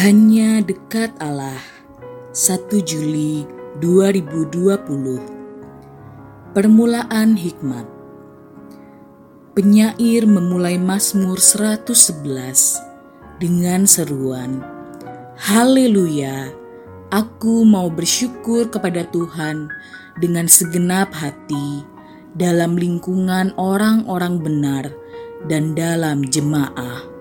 Hanya dekat Allah. 1 Juli 2020 Permulaan Hikmat. Penyair memulai Mazmur 111 dengan seruan Haleluya Aku mau bersyukur kepada Tuhan dengan segenap hati dalam lingkungan orang-orang benar dan dalam jemaah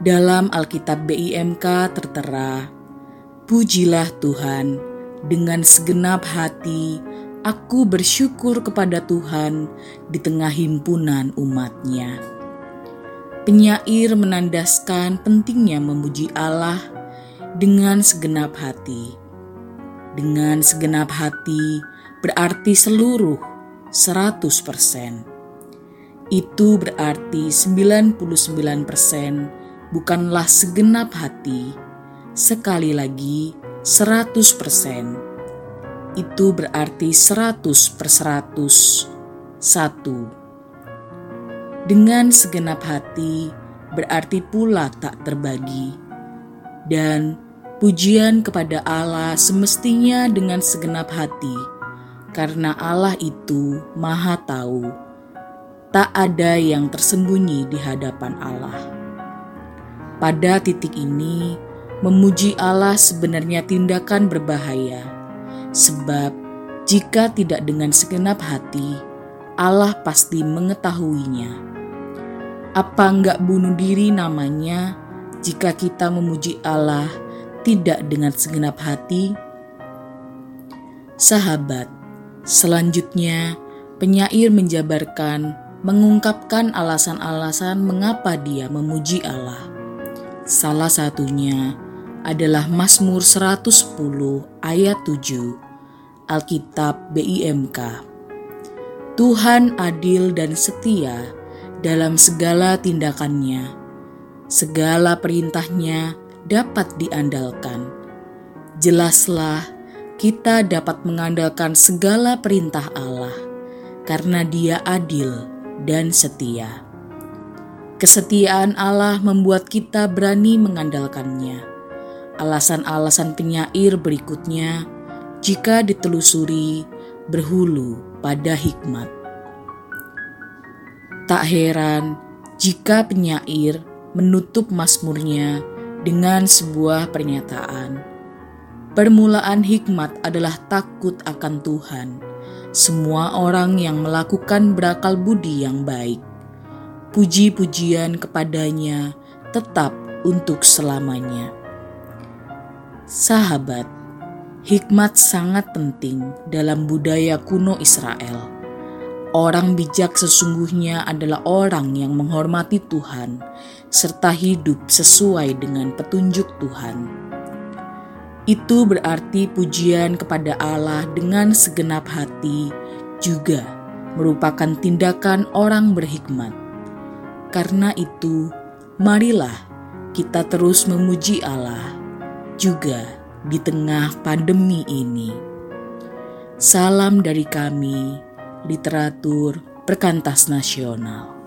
dalam Alkitab BIMK tertera, Pujilah Tuhan, dengan segenap hati aku bersyukur kepada Tuhan di tengah himpunan umatnya. Penyair menandaskan pentingnya memuji Allah dengan segenap hati. Dengan segenap hati berarti seluruh 100%. Itu berarti 99% bukanlah segenap hati, sekali lagi 100%. Itu berarti 100 per 100, satu. Dengan segenap hati berarti pula tak terbagi. Dan pujian kepada Allah semestinya dengan segenap hati, karena Allah itu maha tahu. Tak ada yang tersembunyi di hadapan Allah. Pada titik ini, memuji Allah sebenarnya tindakan berbahaya, sebab jika tidak dengan segenap hati, Allah pasti mengetahuinya. Apa enggak bunuh diri namanya jika kita memuji Allah tidak dengan segenap hati? Sahabat, selanjutnya penyair menjabarkan, mengungkapkan alasan-alasan mengapa dia memuji Allah. Salah satunya adalah Mazmur 110 ayat 7 Alkitab BIMK. Tuhan adil dan setia dalam segala tindakannya. Segala perintahnya dapat diandalkan. Jelaslah kita dapat mengandalkan segala perintah Allah karena Dia adil dan setia. Kesetiaan Allah membuat kita berani mengandalkannya. Alasan-alasan penyair berikutnya, jika ditelusuri, berhulu pada hikmat. Tak heran jika penyair menutup mazmurnya dengan sebuah pernyataan. Permulaan hikmat adalah takut akan Tuhan. Semua orang yang melakukan berakal budi yang baik puji-pujian kepadanya tetap untuk selamanya. Sahabat, hikmat sangat penting dalam budaya kuno Israel. Orang bijak sesungguhnya adalah orang yang menghormati Tuhan serta hidup sesuai dengan petunjuk Tuhan. Itu berarti pujian kepada Allah dengan segenap hati juga merupakan tindakan orang berhikmat karena itu, marilah kita terus memuji Allah juga di tengah pandemi ini. Salam dari kami, literatur perkantas nasional.